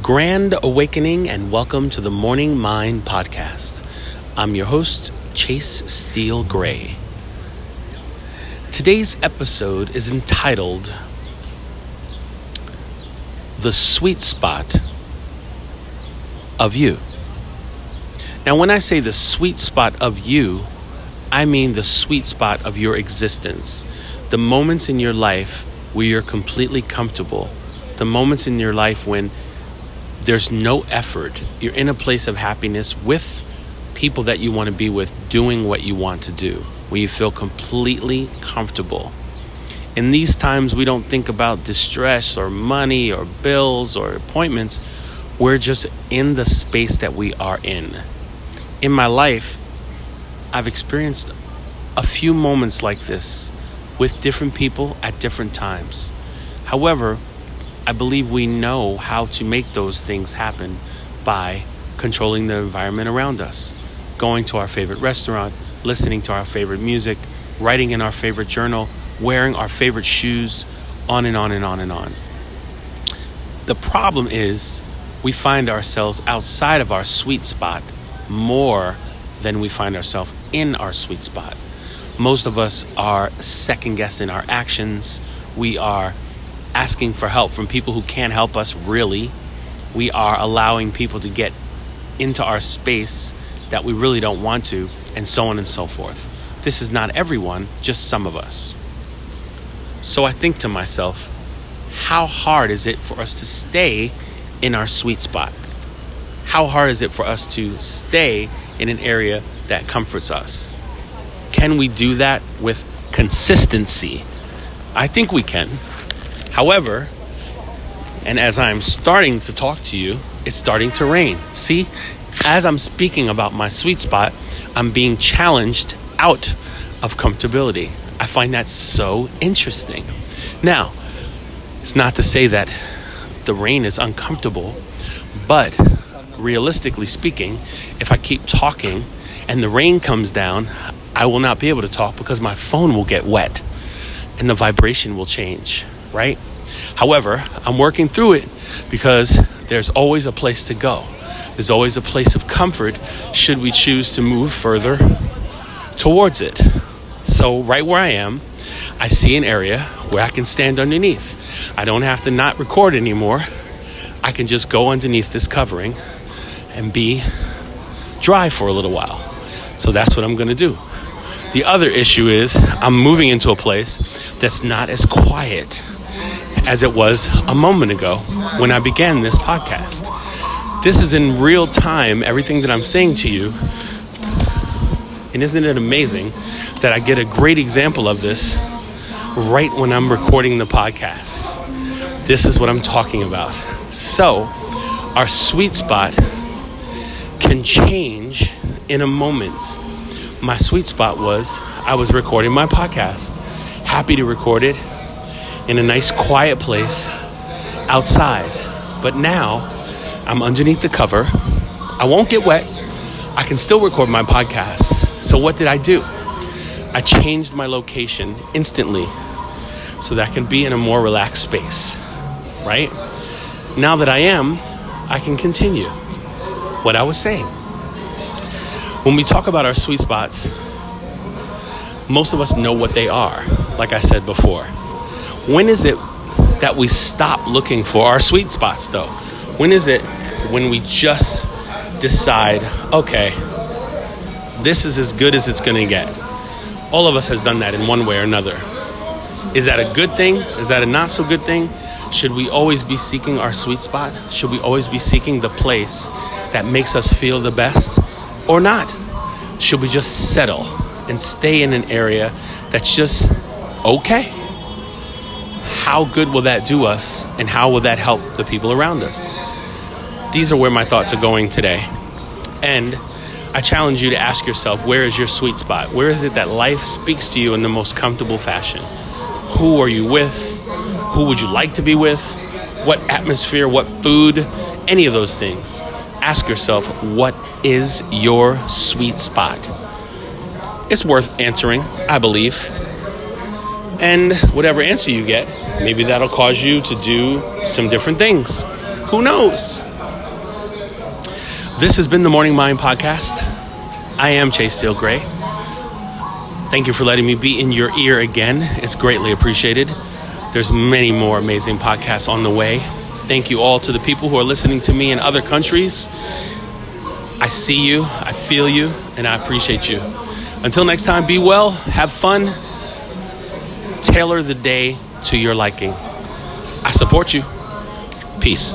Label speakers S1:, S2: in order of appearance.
S1: Grand Awakening and welcome to the Morning Mind Podcast. I'm your host, Chase Steele Gray. Today's episode is entitled The Sweet Spot of You. Now, when I say the sweet spot of you, I mean the sweet spot of your existence. The moments in your life where you're completely comfortable. The moments in your life when there's no effort. You're in a place of happiness with people that you want to be with, doing what you want to do, where you feel completely comfortable. In these times, we don't think about distress or money or bills or appointments. We're just in the space that we are in. In my life, I've experienced a few moments like this with different people at different times. However, I believe we know how to make those things happen by controlling the environment around us, going to our favorite restaurant, listening to our favorite music, writing in our favorite journal, wearing our favorite shoes, on and on and on and on. The problem is we find ourselves outside of our sweet spot more than we find ourselves in our sweet spot. Most of us are second guessing our actions. We are asking for help from people who can't help us really. We are allowing people to get into our space that we really don't want to, and so on and so forth. This is not everyone, just some of us. So I think to myself, how hard is it for us to stay in our sweet spot? How hard is it for us to stay in an area that comforts us? Can we do that with consistency? I think we can. However, and as I'm starting to talk to you, it's starting to rain. See, as I'm speaking about my sweet spot, I'm being challenged out of comfortability. I find that so interesting. Now, it's not to say that the rain is uncomfortable, but realistically speaking, if I keep talking and the rain comes down, I will not be able to talk because my phone will get wet and the vibration will change right? However, I'm working through it because there's always a place to go. There's always a place of comfort should we choose to move further towards it. So, right where I am, I see an area where I can stand underneath. I don't have to not record anymore. I can just go underneath this covering and be dry for a little while. So, that's what I'm going to do. The other issue is I'm moving into a place that's not as quiet as it was a moment ago when I began this podcast. This is in real time, everything that I'm saying to you. And isn't it amazing that I get a great example of this right when I'm recording the podcast? This is what I'm talking about. So, our sweet spot can change in a moment. My sweet spot was I was recording my podcast. Happy to record it in a nice quiet place outside. But now I'm underneath the cover. I won't get wet. I can still record my podcast. So what did I do? I changed my location instantly so that I can be in a more relaxed space. Right? Now that I am, I can continue what I was saying. When we talk about our sweet spots, most of us know what they are, like I said before. When is it that we stop looking for our sweet spots, though? When is it when we just decide, okay, this is as good as it's going to get? All of us has done that in one way or another. Is that a good thing? Is that a not so good thing? Should we always be seeking our sweet spot? Should we always be seeking the place that makes us feel the best or not? Should we just settle and stay in an area that's just okay? How good will that do us and how will that help the people around us? These are where my thoughts are going today. And I challenge you to ask yourself where is your sweet spot? Where is it that life speaks to you in the most comfortable fashion? Who are you with? Who would you like to be with? What atmosphere? What food? Any of those things. Ask yourself, what is your sweet spot? It's worth answering, I believe. And whatever answer you get, maybe that'll cause you to do some different things. Who knows? This has been the Morning Mind Podcast. I am Chase Steele Gray. Thank you for letting me be in your ear again. It's greatly appreciated. There's many more amazing podcasts on the way. Thank you all to the people who are listening to me in other countries. I see you, I feel you, and I appreciate you. Until next time, be well, have fun, tailor the day to your liking. I support you. Peace.